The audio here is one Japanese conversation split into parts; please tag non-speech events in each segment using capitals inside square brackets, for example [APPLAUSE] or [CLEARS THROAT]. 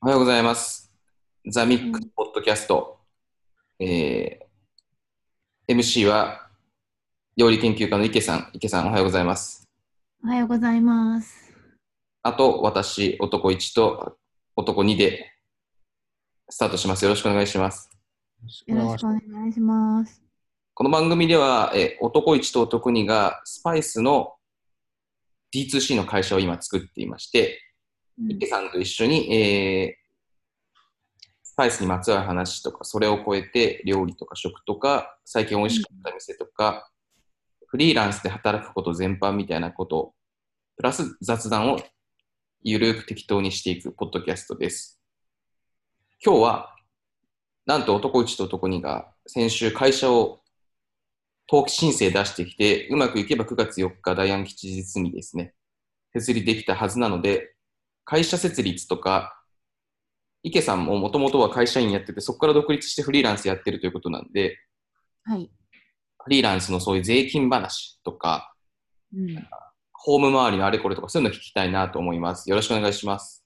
おはようございます。ザ・ミックス・ポッドキャスト。えー MC は、料理研究家の池さん。池さん、おはようございます。おはようございます。あと、私、男1と男2で、スタートします。よろしくお願いします。よろしくお願いします。この番組では、えー男1と男2が、スパイスの D2C の会社を今作っていまして、うん池さんと一緒に、えースパイスにまつわる話とか、それを超えて料理とか食とか、最近美味しかった店とか、フリーランスで働くこと全般みたいなこと、プラス雑談をゆるく適当にしていくポッドキャストです。今日は、なんと男1と男2が先週会社を登記申請出してきて、うまくいけば9月4日大安吉日にですね、設立できたはずなので、会社設立とか、池さんももともとは会社員やってて、そこから独立してフリーランスやってるということなんで、はい。フリーランスのそういう税金話とか、うん。ホーム周りのあれこれとか、そういうの聞きたいなと思います。よろしくお願いします。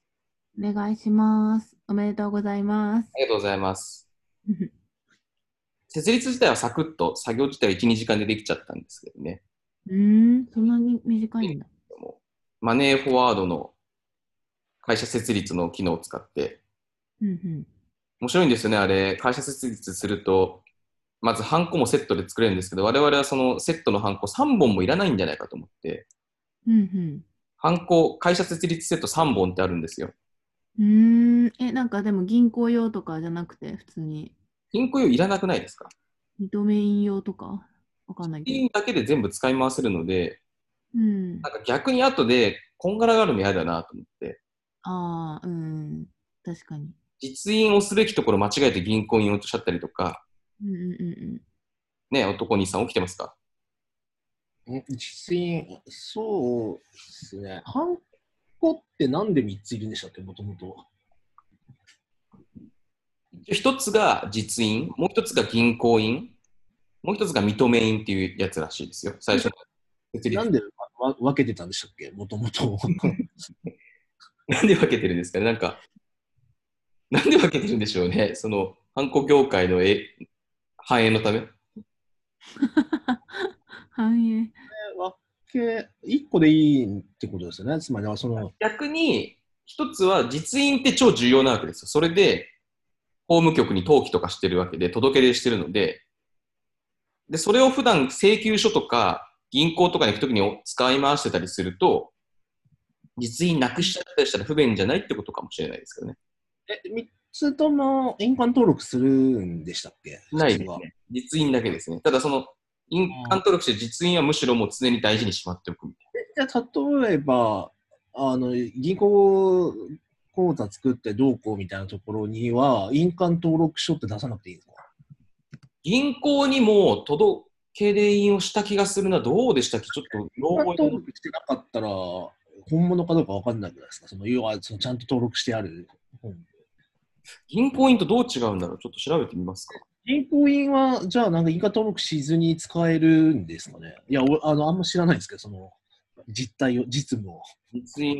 お願いします。おめでとうございます。ありがとうございます。[LAUGHS] 設立自体はサクッと、作業自体は1、2時間でできちゃったんですけどね。うーん、そんなに短いんだ。マネーフォワードの会社設立の機能を使って、うんうん。面白いんですよね、あれ。会社設立すると、まずハンコもセットで作れるんですけど、我々はそのセットのハンコ3本もいらないんじゃないかと思って、うんハンコ、会社設立セット3本ってあるんですよ。うん。え、なんかでも銀行用とかじゃなくて、普通に、銀行用いらなくないですか？認め印用とか？わかんないけ金だけで全部使い回せるので、ど。うん。なんか逆に後でこんがらがるの嫌だなと思って、ああ、うん。確かに。実印をすべきところ間違えて銀行印を落としちゃったりとか、うんうんうんね、男兄さん起きてますか？ん実印、そうですね。ハンコってなんで3ついるんでしたっけ、もともと。一つが実印、もう一つが銀行印、もう一つが認め印っていうやつらしいですよ。最初なんでわ分けてたんでしたっけ、もともと。[LAUGHS] なんで分けてるんですかね？なんか、なんで分けてるんでしょうね？その、ハンコ業界のえ繁栄のため？うん。繁栄。分け、1個でいいってことですよね？つまり、その、逆に、一つは実印って超重要なわけですよ。それで、法務局に登記とかしてるわけで、届け出してるので、で、それを普段請求書とか銀行とかに行くときに使い回してたりすると、実印なくしちゃったりしたら不便じゃないってことかもしれないですけどね。え、3つとも印鑑登録するんでしたっけ？ないですね。実印だけですね。ただその、印鑑登録して実印はむしろもう常に大事にしまっておくみたいえじゃあ、例えば、あの、銀行口座作ってどうこうみたいなところには、印鑑登録書って出さなくていいんですか？な。銀行にも届け出印をした気がするな。どうでしたっけ？ちょっと、印鑑老後登録してなかったら、本物かどうかわかんないじゃないですか。その要はそのちゃんと登録してある本。銀行印とどう違うんだろう？ちょっと調べてみますか。銀行印は、じゃあなんか印鑑登録しずに使えるんですかねいや、おあのあんま知らないんですけど、その実態を、実務を。実印、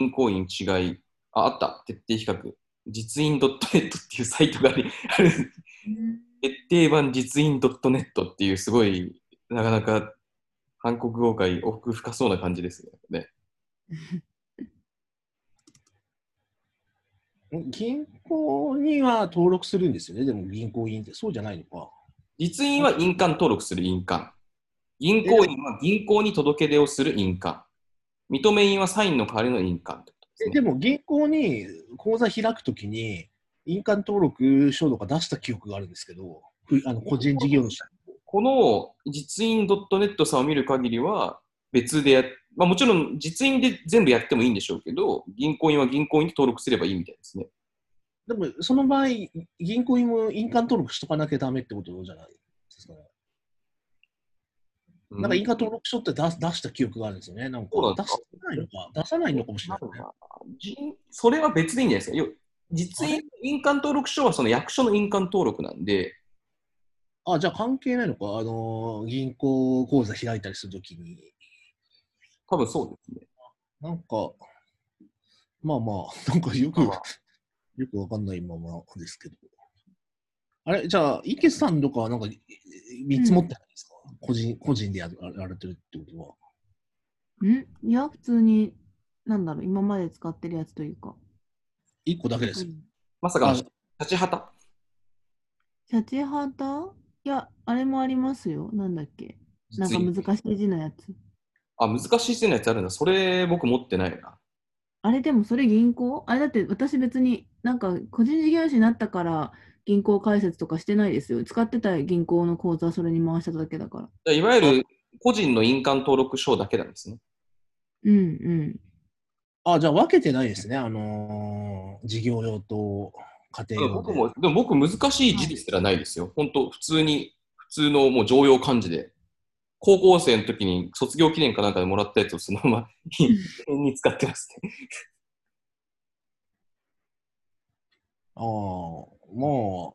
銀行印違い。あ、あった。徹底比較。実印 .net っていうサイトがある。決定版実印 .net っていうすごい、なかなか韓国業界奥深そうな感じですね。[LAUGHS] 銀行には登録するんですよね、でも銀行印って。そうじゃないのか。実印は印鑑登録する印鑑。銀行印は銀行に届け出をする印鑑。認め印はサインの代わりの印鑑ってことですね。えでも銀行に口座開くときに、印鑑登録書とか出した記憶があるんですけど、ふあの個人事業主。この実印 .net さんを見る限りは別でやっ、まあ、もちろん実印で全部やってもいいんでしょうけど、銀行印は銀行印に登録すればいいみたいですね。でも、その場合、銀行にも印鑑登録しとかなきゃダメってことじゃないですかね。うんなんか印鑑登録書って出す出した記憶があるんですよね。なんか出さないのか、出さないのかもしれない、ね。じそれは別でいいんじゃないですか？要実印、印鑑登録書はその役所の印鑑登録なんで、あ、じゃあ関係ないのか？あのー銀行口座開いたりするときに。多分そうですね。なんか、まあまあ、[LAUGHS] なんかよく、まあよくわかんないままですけど。あれ、じゃあ、池さんとかはなんか、見積もってないですか、個人個人でやられてるってことは。ん？いや、普通に、なんだろう、今まで使ってるやつというか。一個だけですよ。まさかのあ立ち旗シャチハタ？いや、あれもありますよ。なんだっけ？なんか難しい字のやつ。あ、難しい字のやつあるんだ。それ僕持ってないな。あれでもそれ銀行？あれだって私別になんか個人事業主になったから銀行開設とかしてないですよ。使ってた銀行の口座それに回しただけだから。いわゆる個人の印鑑登録証だけなんですね。うんうん。あ、じゃあ分けてないですね。あのー事業用と家庭用で。僕も、でも僕難しい字ですらないですよ。本当普通に、普通のもう常用漢字で。高校生の時に卒業記念かなんかでもらったやつをそのままに使ってますね。ああ、まあ、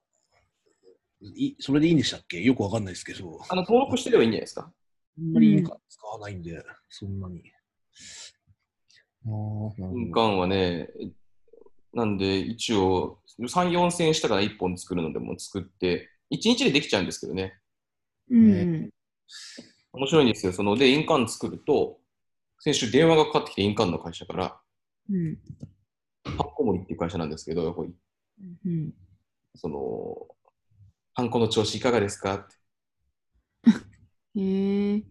いそれでいいんでしたっけ？よくわかんないですけど。あの、登録してればいいんじゃないですか？あんまり印鑑使わないんで、そんなに。印鑑はね、なんで一応3、4千円したから1本作るのでもう作って、1日でできちゃうんですけどね。うんうん。面白いんですよ。そので、印鑑作ると、先週電話がかかってきて印鑑の会社から、うんハンコモリっていう会社なんですけど、こううん。その、ハンコの調子いかがですか？って。へえ。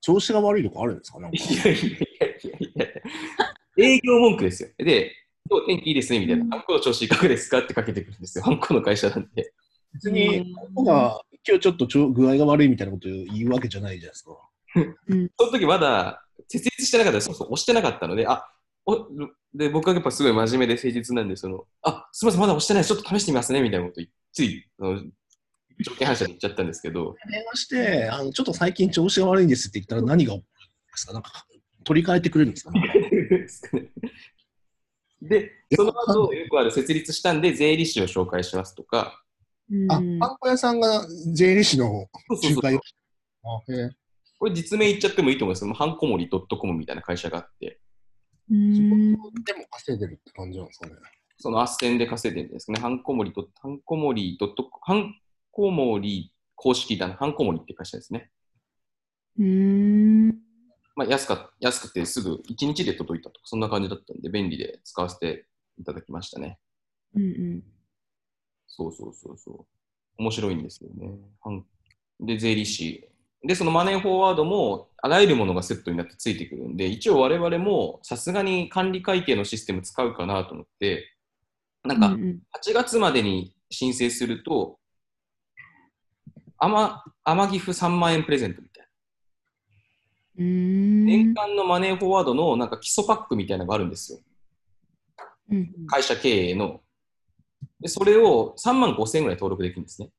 調子が悪いとかあるんですか？なんかいやいやいやいやいや営業文句ですよ。で、今日天気いいですねみたいな、うんハンコの調子いかがですか？ってかけてくるんですよ。ハンコの会社なんで。別に、僕が今日ちょっとちょ具合が悪いみたいなことを言うわけじゃないじゃないですか。[LAUGHS] その時まだ設立してなかったそうそう、押してなかったので、あおで僕はやっぱすごい真面目で誠実なんで、そのあすみません、まだ押してない、ちょっと試してみますねみたいなことついあの条件反射で言っちゃったんですけど、電話して、あのちょっと最近調子が悪いんですって言ったら何が起こるんですか？なんか取り替えてくれるんですか、[LAUGHS] で、その後よくある設立したんで、税理士を紹介しますとか、あ、うんパン粉屋さんが税理士の仲介を。これ実名言っちゃってもいいと思いますハンコモリ .com みたいな会社があって、うんでも稼いでるって感じなんですかね。その斡旋で稼いでるんですね。ハンコモリと、ハンコモリドット、ハンコモリ公式だな、ハンコモリって会社ですね。うん。まあ、安か安くてすぐ1日で届いたとか、そんな感じだったんで、便利で使わせていただきましたね。うんうん。そうそうそうそう。面白いんですよね。で、税理士。で、そのマネーフォワードも、あらゆるものがセットになってついてくるんで、一応我々もさすがに管理会計のシステム使うかなと思って、なんか、うんうん8月までに申請すると、甘甘ギフ3万円プレゼントみたいな。うん年間のマネーフォワードのなんか基礎パックみたいなのがあるんですよ。うん会社経営の。で、それを3万5千円ぐらい登録できるんですね。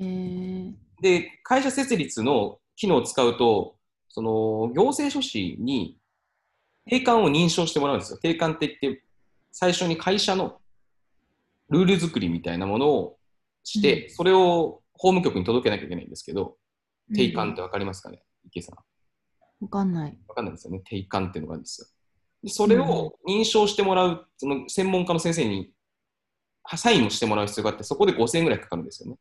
へえで、会社設立の機能を使うと、その行政書士に定款を認証してもらうんですよ。定款って言って、最初に会社のルール作りみたいなものをして、それを法務局に届けなきゃいけないんですけど、定款ってわかりますかね、池さん。わかんない。わかんないですよね。定款っていうのがあるんですよ。でそれを認証してもらう、その専門家の先生にはサインをしてもらう必要があって、そこで5000円ぐらいかかるんですよね。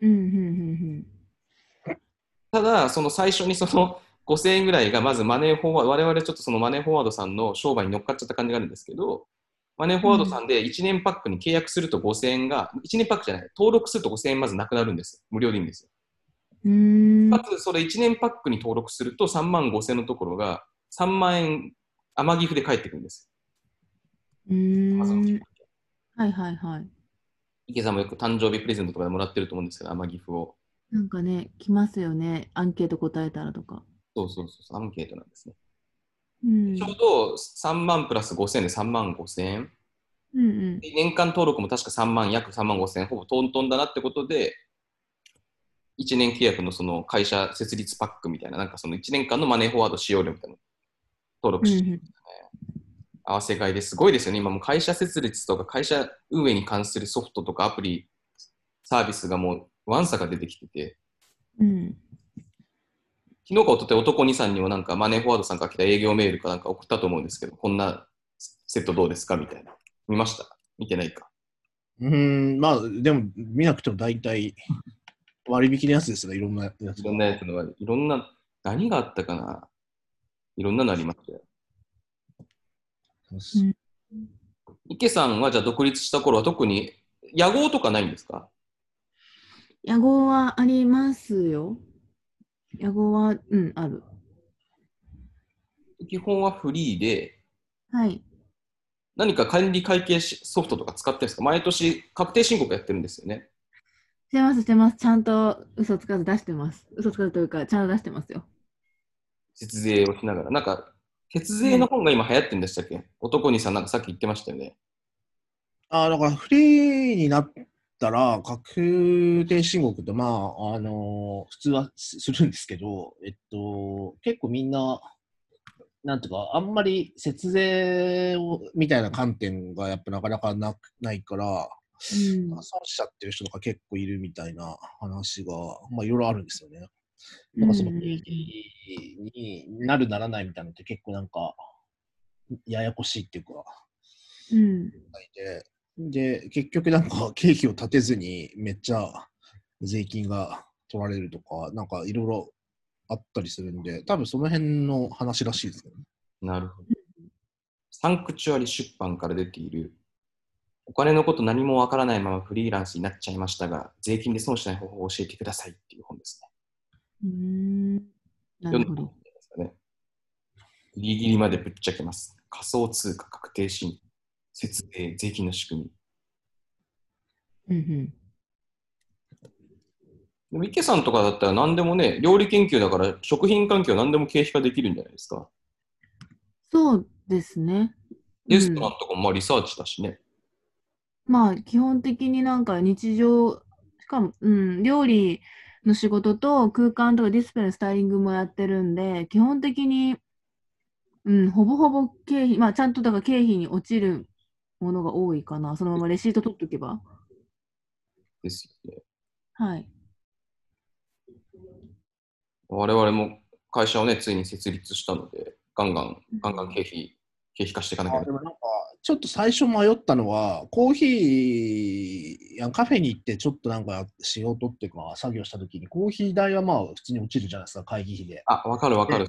うんうんうんただ、その最初にその [LAUGHS] 5000円ぐらいがまずマネーフォワード、我々ちょっとそのマネーフォワードさんの商売に乗っかっちゃった感じがあるんですけど、マネーフォワードさんで1年パックに契約すると5000円が、1年パックじゃない、登録すると5000円まずなくなるんですよ。無料でいいんですよ。かつ、それ1年パックに登録すると3万5000円のところが3万円甘ギフで返ってくるんです。うん。はいはいはい。池さんもよく誕生日プレゼントとかでもらってると思うんですけど、甘ギフを。なんかね、来ますよね。アンケート答えたらとか。そうそうそう、アンケートなんですね。うん。ちょうど3万プラス5000円で3万5000円。うんうん。で年間登録も確か3万、約3万5000円、ほぼトントンだなってことで、1年契約のその会社設立パックみたいな、なんかその1年間のマネーフォワード使用料みたいなの登録して、うんうん合わせ買いですごいですよね。今もう会社設立とか会社運営に関するソフトとかアプリ、サービスがもうワンサが出てきてて、うん。昨日か一昨日男2さんにもなんかマネーフォワードさんから来た営業メールかなんか送ったと思うんですけど、こんなセットどうですかみたいな。見ました？見てないか。うーん、まあ、でも、見なくても大体、割引のやつですね、いろんなやついろんなやつのが、いろんな、何があったかな？いろんなのありましたよ。うん池さんはじゃあ独立した頃は特に野号とかないんですか？野号はありますよ。野号は、うん、ある。基本はフリーで、はい。何か管理会計しソフトとか使ってるんですか？毎年確定申告やってるんですよね。してます、してます。ちゃんと嘘つかず出してます。嘘つかずというか、ちゃんと出してますよ。節税をしながら。なんか、節税の本が今流行ってるんでしたっけ、男にさんなんかさっき言ってましたよね。ああ、だからフリーになったら、確定申告って、まあ、あの普通はすするんですけど、えっと、結構みんな、なんていうか、あんまり節税をみたいな観点がやっぱなかなかなくないから、うん。損しちゃってる人とか結構いるみたいな話が、まあ、いろいろあるんですよね。だからそのうん経費になるならないみたいなのって結構なんか、ややこしいっていうか、うん。で、で、結局なんか経費を立てずにめっちゃ税金が取られるとか、なんかいろいろあったりするんで、多分その辺の話らしいですけどね。なるほど。サンクチュアリ出版から出ている、お金のこと何もわからないままフリーランスになっちゃいましたが、税金で損しない方法を教えてくださいっていう本ですね。うーん。なるほど。ギリギリまでぶっちゃけます。仮想通貨確定申告、節税、税金の仕組み。うんうん。でも池さんとかだったら何でもね、料理研究だから食品関係は何でも経費化できるんじゃないですか。そうですね。レストランとかもまあリサーチだしね。まあ、基本的になんか日常、しかも、うん、料理の仕事と空間とかディスプレイのスタイリングもやってるんで、基本的に、うん、ほぼほぼ経費、まあ、ちゃんとだから経費に落ちるものが多いかな。そのままレシート取っとけば。ですよね。はい。我々も会社をね、ついに設立したので、ガンガン、ガンガン経費、経費化していかなきゃいけない。あでもなんか、ちょっと最初迷ったのは、コーヒー、いやカフェに行ってちょっとなんか仕事っていうか作業したときに、コーヒー代はまあ普通に落ちるじゃないですか、会議費で。あ、わかるわかる。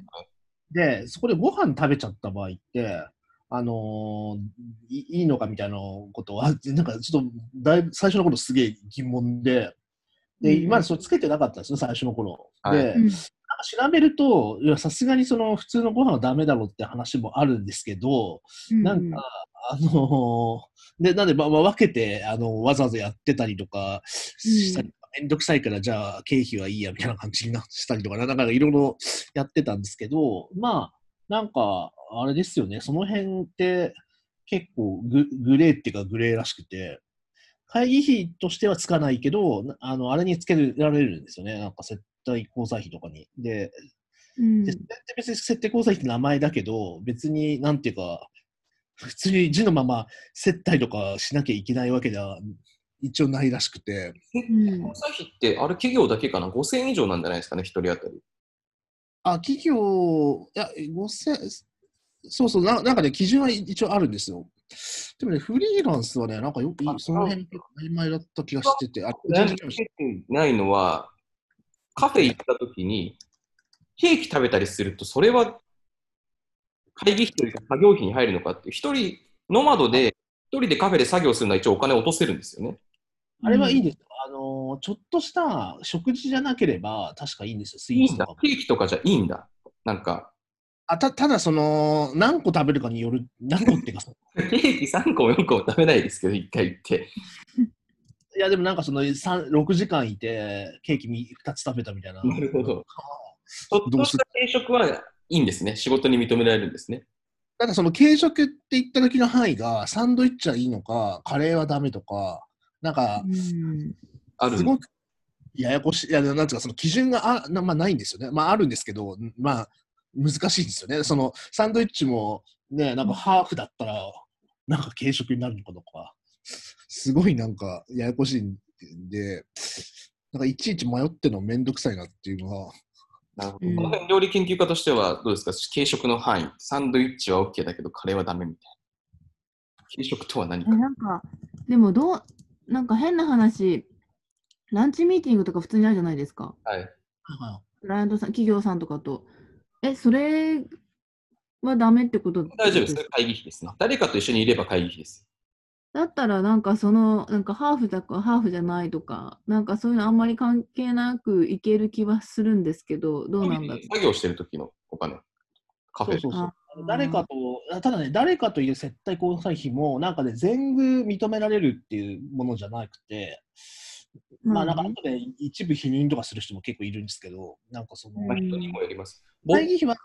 で、そこでご飯食べちゃった場合って、あのーいいいのかみたいなことは、なんかちょっとだいぶ最初の頃すげえ疑問で、で、うん今までそれつけてなかったんですよ、最初の頃。はい調べると、いや、さすがにその普通のご飯はダメだろうって話もあるんですけど、なんか、あのーで、なんで、まあ、まあ、分けて、あのわざわざやってたりとかしたりとか、めんどくさいから、じゃあ、経費はいいや、みたいな感じになしたりとか、なんかいろいろやってたんですけど、まあ、なんか、あれですよね、その辺って結構ググレーっていうかグレーらしくて、会議費としてはつかないけど、なあの、あれにつけられるんですよね、なんか接待交際費とかに。で、うんでそれって別に設定交際費って名前だけど、別になんていうか、普通に字のまま接待とかしなきゃいけないわけでは一応ないらしくて、うん交際費って、あれ企業だけかな ?5000 円以上なんじゃないですかね、一人当たり。あ、企業、いや、5000、そうそうな、なんかね、基準は一応あるんですよ。でもね、フリーランスはね、なんかよくあその辺曖昧だった気がしてて、あ、ないのは、カフェ行った時に、ケーキ食べたりすると、それは会議費というか作業費に入るのかっていう、一人、ノマドで、一人でカフェで作業するのは一応お金を落とせるんですよね。あれはいいんですよ。あの、ちょっとした食事じゃなければ、確かいいんですよ、スイーツとかも。。ケーキとかじゃいいんだ。なんか、あたただ、その、何個食べるかによる、何個っていうか、[LAUGHS] ケーキ3個も4個も食べないですけど、1回行って。いや、でもなんかその3 6時間いて、ケーキ2つ食べたみたいな。なるほど。ちょっとした定食はいいんですね。仕事に認められるんですね。ただその軽食って言った時の範囲が、サンドイッチはいいのか、カレーはダメとか、なんか、うんあるすごくややこしい、いや、なんていうか、その基準があな、まあ、ないんですよね。まあ、あるんですけど、まあ、難しいんですよね。その、サンドイッチも、ね、なんかハーフだったら、なんか軽食になるのかとか、すごいなんか、ややこしいんで、なんかいちいち迷ってるのめんどくさいなっていうのは、なるほど。うんこの辺料理研究家としてはどうですか？軽食の範囲。サンドイッチは OK だけど、カレーはダメみたい軽食とは何えか。なんか、でもどう、なんか変な話、ランチミーティングとか普通にあるじゃないですか。はい。クライアントさん、企業さんとかと。え、それはダメってこと大丈夫です。会議費ですね。誰かと一緒にいれば会議費です。だったら、なんかその、なんかハーフだかハーフじゃないとか、なんかそういうのあんまり関係なくいける気はするんですけど、どうなんだろう。作業してる時のお金。カフェで。そうそうそうあ誰かと、あただね、誰かという接待交際費も、なんかね、全部認められるっていうものじゃなくて、まあ、なんかね後で一部否認とかする人も結構いるんですけど、なんかその、まあ、人にもよります。ぼ会議費は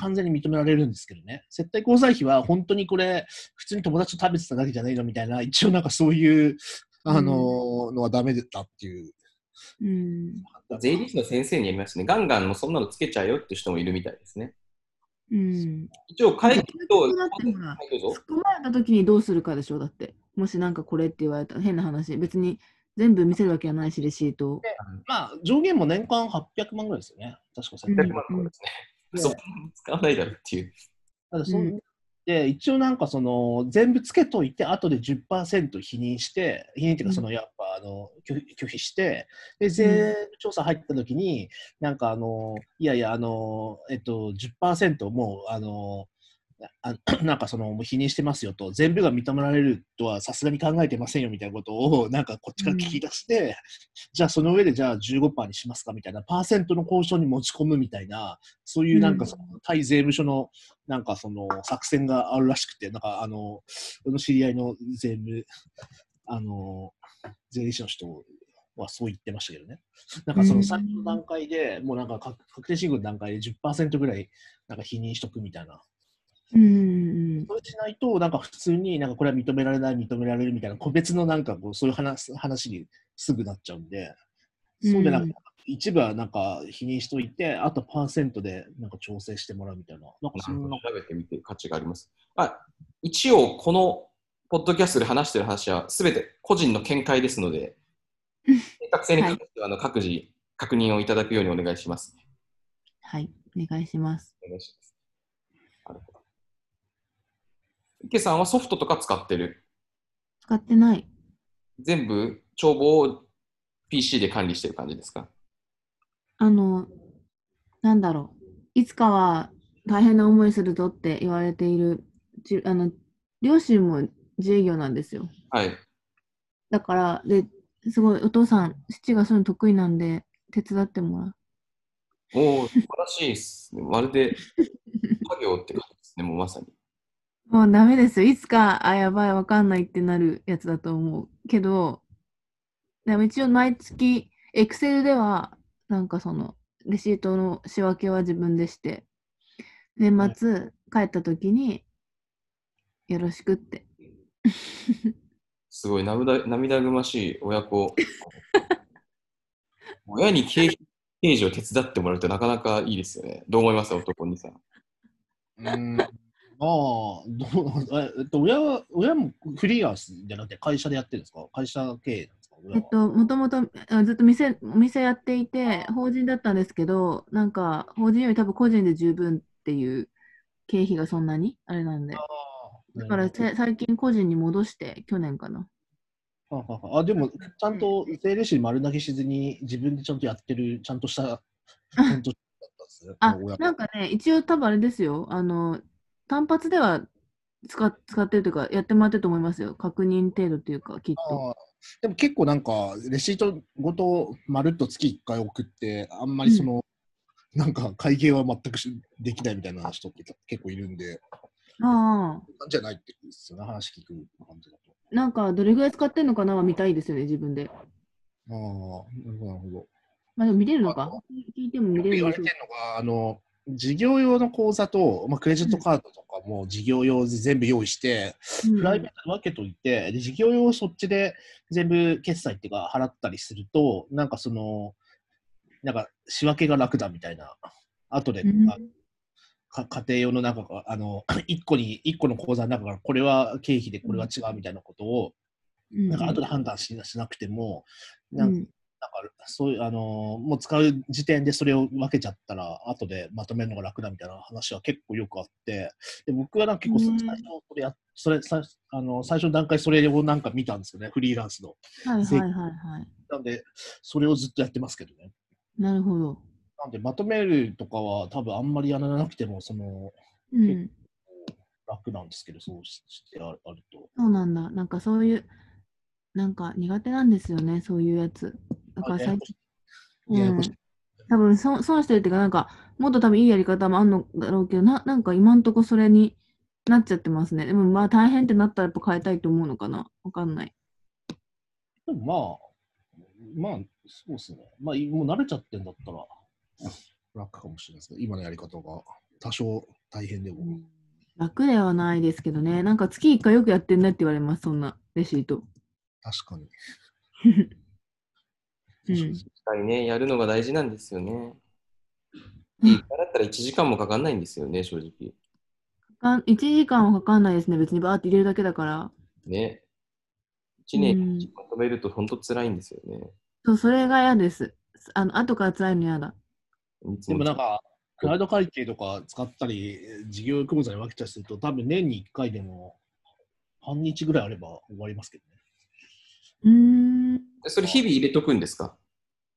完全に認められるんですけどね、接待交際費は本当にこれ、普通に友達と食べてただけじゃないのみたいな、一応なんかそういう、あのーのはダメだっていう。うん。税理士の先生にやりますね。ガンガンもうそんなのつけちゃうよって人もいるみたいですね。うん。一応会議と。突っ込まれた時にどうするかでしょだって。もしなんかこれって言われたら変な話。別に全部見せるわけはないし、レシートを。まあ、上限も年間800万ぐらいですよね、確か接待100万とかですね。そう使わないだろうっていう。ただそんうん。で一応なんかその全部つけといて後で10%否認して否認っていううん。かそのやっぱあの拒否拒否してで税務調査入った時になんかあのいやいやあのえっと10%もうあのあ [CLEARS THROAT] なんかそのもう否認してますよと全部が認められるとはさすがに考えてませんよみたいなことを [LAUGHS] なんかこっちから聞き出して、じゃあその上でじゃあ15%にしますかみたいなパーセントの交渉に持ち込むみたいなそういうなんかその対税務署のなんかその作戦があるらしくて、なんかあの、俺の知り合いの税務、あの、税理士の人はそう言ってましたけどね。なんかその最初の段階で、もうなんか確確定申告の段階で10%ぐらいなんか否認しとくみたいな。うんうんそれしないと、なんか普通になんかこれは認められない、認められるみたいな、個別のなんかこうそういう話話にすぐなっちゃうんで、そうでなくて、一部はなんか否認しといて、あとパーセントでなんか調整してもらうみたいな。なんかそんな調べてみて価値があります。あ一応、このポッドキャストで話している話は、すべて個人の見解ですので、正確性に関してはあの各自確認をいただくようにお願いします。はい。お願いします。お願いします。なるほど。池さんはソフトとか使ってる？使ってない。全部？帳簿を PC で管理してる感じですか？あの、なんだろう。いつかは大変な思いするぞって言われている、じあの、両親も自営業なんですよ。はい。だから、で、すごいお父さん、父がそういうの得意なんで、手伝ってもらう。おお、素晴らしいですね。まるで作業って感じですね、もうまさに。もうダメですよ。いつか、あ、やばい、わかんないってなるやつだと思う。けど、でも一応毎月、エクセルでは、なんかその、レシートの仕分けは自分でして、年末帰った時に、よろしくって。すごい涙涙ぐましい親子。親に経費経費を手伝ってもらうとなかなかいいですよね。どう思います？男にさん。うんまあ、どうええっと、親は、親もフリーランスじゃなくて会社でやってるんですか？会社経営なんですか？えっと、もともとあずっと店、お店やっていて、法人だったんですけど、なんか、法人より多分個人で十分っていう経費がそんなに？あれなんで。だからせ最近個人に戻して、去年かな。はははあ、でも、ちゃんと税理士丸投げしずに自分でちゃんとやってる、ちゃんとした、[LAUGHS] ちゃんとだったんですね。あ親、なんかね、一応多分あれですよ。あの、単発では使っ使ってるというか、やってもらってると思いますよ。確認程度っていうか、きっと。あでも結構なんか、レシートごとまるっと月1回送って、あんまりその、なんか会計は全くしできないみたいな人って結構いるんで、ああ、じゃないってことですよね、話聞く感じだと。なんか、どれぐらい使ってるのかなは見たいですよね、自分で。ああ、なるほど。まあ、でも見れるのか聞いても見れる言われてるのが、あの、事業用の口座と、まあ、クレジットカードとかも事業用で全部用意して、うん。プライベートで分けといて、で事業用をそっちで全部決済っていうか払ったりすると、なんかその、なんか仕分けが楽だみたいな、後で、うん。あか家庭用の中か、あの、[COUGHS] 1個に、一個の口座の中から、これは経費でこれは違うみたいなことを、うん。なんか後で判断ししなくても、なんうんなんかそういう、あのーもう使う時点でそれを分けちゃったら、後でまとめるのが楽だみたいな話は結構よくあって、で僕はなんか結構うん最初それやっそれさあの最初の段階それをなんか見たんですよね、フリーランスの。はいはいはいはい。なんで、それをずっとやってますけどね。なるほど。なんで、まとめるとかは多分あんまりやらなくても、その、うん。楽なんですけど、そうししてあると。そうなんだ。なんかそういう、なんか苦手なんですよね、そういうやつ。だから最近、うん。多分損損してるっていうか、なんか、もっと多分いいやり方もあるのだろうけど、ななんか今んとこそれになっちゃってますね。でもまあ大変ってなったらやっぱ変えたいと思うのかな。わかんない。でもまあ、まあ、そうですね。まあ、いもう慣れちゃってんだったら楽かもしれないですけど、今のやり方が多少大変でも。楽ではないですけどね。なんか月1回よくやってんねって言われます、そんなレシート。確かに。[LAUGHS] うん実際ね、やるのが大事なんですよね。うんいいだったら1時間もかかんないんですよね、正直。か1時間はかかんないですね。別にバーって入れるだけだから。ね。1年まとめると本当辛いんですよね。そう、それが嫌です。あの後から辛いの嫌だ。でもなんか、クラウド会計とか使ったり、事業口座に分けたりすると、多分年に1回でも半日ぐらいあれば終わりますけどね。うーん。でそれ日々入れとくんですか？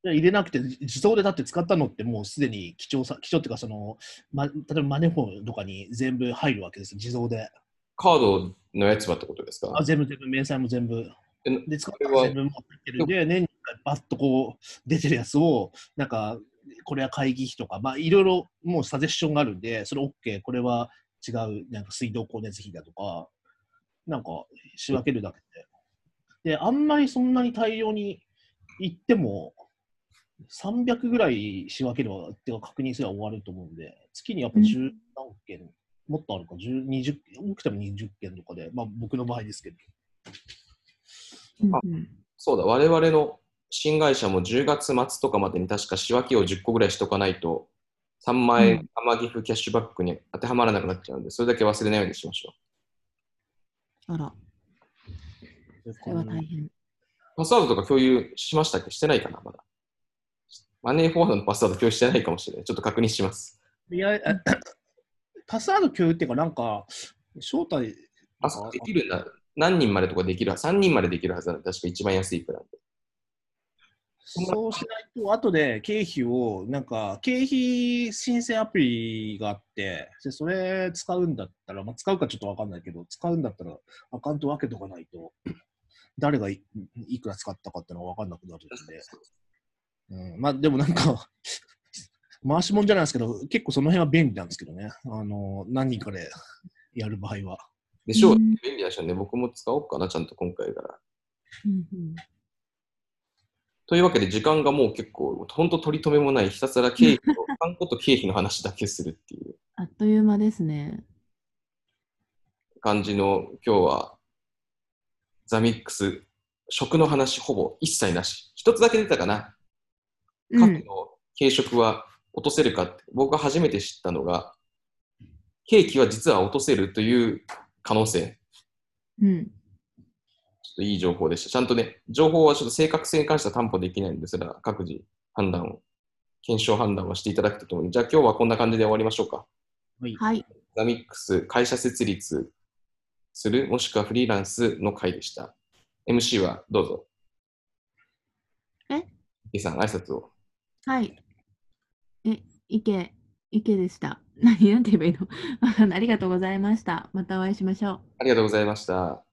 いや入れなくて、自動でだって使ったのってもうすでに記帳さ、記帳っていうかその、ま、例えばマネフォンとかに全部入るわけですよ、自動で。カードのやつはってことですか？あ全部全部、明細も全部。えで、使ったら全部持ってるんで、年に1回バッとこう出てるやつを、なんか、これは会議費とか、まあいろいろもうサジェッションがあるんで、それ OK、これは違う、なんか水道光熱費だとか、なんか仕分けるだけで。で、あんまりそんなに大量に行っても、300ぐらい仕分ければ、ってか確認すれば終わると思うんで、月にやっぱ10何件、もっとあるか、10、20、多くても20件とかで、まあ僕の場合ですけど。あそうだ、我々の新会社も10月末とかまでに確か仕分けを10個ぐらいしとかないと、3万う円甘ギフキャッシュバックに当てはまらなくなっちゃうんで、それだけ忘れないようにしましょう。あら、それは大変。パスワードとか共有しましたっけ？してないかな、まだ。マネーフォワードのパスワード共有してないかもしれない。ちょっと確認します。いや、あ [COUGHS] パスワード共有っていうか、なんか、招待、あ、そうできるんだ。何人までとかできるはず、3人までできるはずな確か一番安いプランで。そうしないと、後で経費を、なんか、経費申請アプリがあって、でそれ使うんだったら、まあ、使うかちょっとわかんないけど、使うんだったら、アカウント分けとかないと、誰がいいくら使ったかっていうのがわかんなくなるんで。うん、まあ、でもなんか、[LAUGHS] 回しもんじゃないですけど、結構その辺は便利なんですけどね。あの、何人かでやる場合は。でしょう、うん便利でしょうね。僕も使おうかな、ちゃんと今回から。というわけで、時間がもう結構、本当取り留めもない、ひたすら経費と、観光と経費の話だけするっていう [LAUGHS] あっという間ですね。感じの、今日は、ザミックス、食の話ほぼ一切なし。一つだけ出たかな。うん。カフェの軽食は落とせるかって、僕が初めて知ったのが、ケーキは実は落とせるという可能性。うん。ちょっといい情報でした。ちゃんとね、情報はちょっと正確性に関しては担保できないんですが、各自判断を、検証判断をしていただくとともに、じゃあ今日はこんな感じで終わりましょうか。はい。はい。ザミックス会社設立する、もしくはフリーランスの会でした。MC はどうぞ。え？池さん、挨拶を。はい。え、池、池でした。[LAUGHS] 何、なんて言えばいいの？[LAUGHS] ありがとうございました。またお会いしましょう。ありがとうございました。